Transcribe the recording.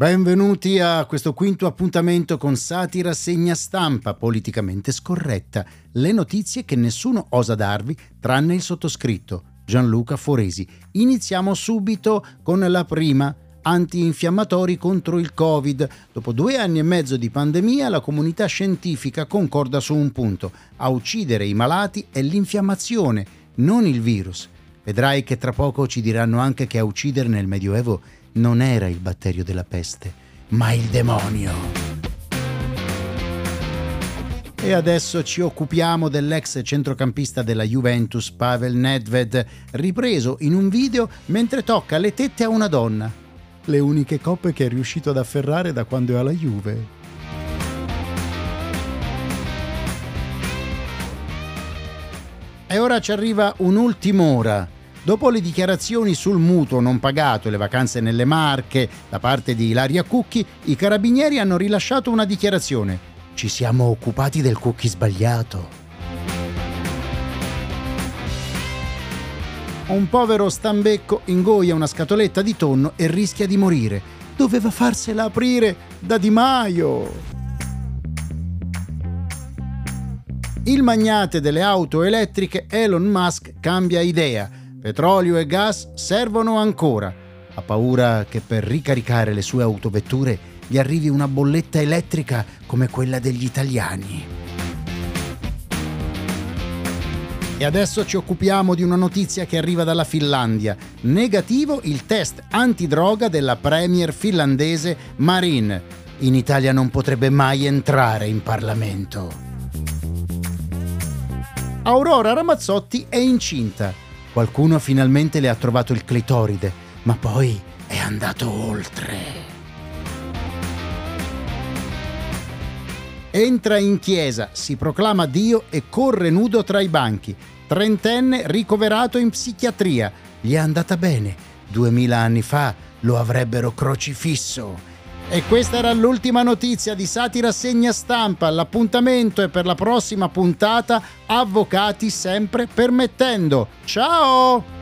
Benvenuti a questo quinto appuntamento con Satira Segna Stampa, politicamente scorretta. Le notizie che nessuno osa darvi tranne il sottoscritto, Gianluca Foresi. Iniziamo subito con la prima antinfiammatori contro il Covid. Dopo due anni e mezzo di pandemia, la comunità scientifica concorda su un punto. A uccidere i malati è l'infiammazione, non il virus. Vedrai che tra poco ci diranno anche che a uccidere nel Medioevo non era il batterio della peste, ma il demonio. E adesso ci occupiamo dell'ex centrocampista della Juventus Pavel Nedved, ripreso in un video mentre tocca le tette a una donna. Le uniche coppe che è riuscito ad afferrare da quando è alla Juve. E ora ci arriva un'ultima ora Dopo le dichiarazioni sul mutuo non pagato e le vacanze nelle Marche da parte di Ilaria Cucchi, i carabinieri hanno rilasciato una dichiarazione. Ci siamo occupati del cucchi sbagliato. Un povero stambecco ingoia una scatoletta di tonno e rischia di morire. Doveva farsela aprire da Di Maio. Il magnate delle auto elettriche Elon Musk cambia idea Petrolio e gas servono ancora. Ha paura che per ricaricare le sue autovetture gli arrivi una bolletta elettrica come quella degli italiani. E adesso ci occupiamo di una notizia che arriva dalla Finlandia. Negativo il test antidroga della premier finlandese Marin. In Italia non potrebbe mai entrare in Parlamento. Aurora Ramazzotti è incinta Qualcuno finalmente le ha trovato il clitoride, ma poi è andato oltre. Entra in chiesa, si proclama Dio e corre nudo tra i banchi. Trentenne ricoverato in psichiatria. Gli è andata bene. Duemila anni fa lo avrebbero crocifisso. E questa era l'ultima notizia di Satira Segna Stampa. L'appuntamento è per la prossima puntata, avvocati sempre permettendo. Ciao!